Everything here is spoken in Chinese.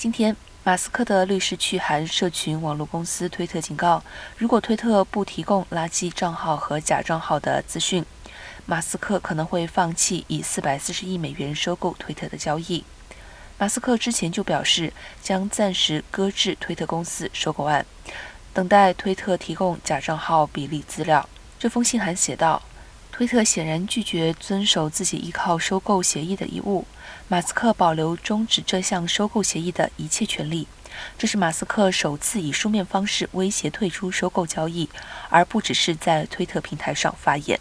今天，马斯克的律师去函社群网络公司推特，警告：如果推特不提供垃圾账号和假账号的资讯，马斯克可能会放弃以四百四十亿美元收购推特的交易。马斯克之前就表示，将暂时搁置推特公司收购案，等待推特提供假账号比例资料。这封信函写道。推特显然拒绝遵守自己依靠收购协议的义务。马斯克保留终止这项收购协议的一切权利。这是马斯克首次以书面方式威胁退出收购交易，而不只是在推特平台上发言。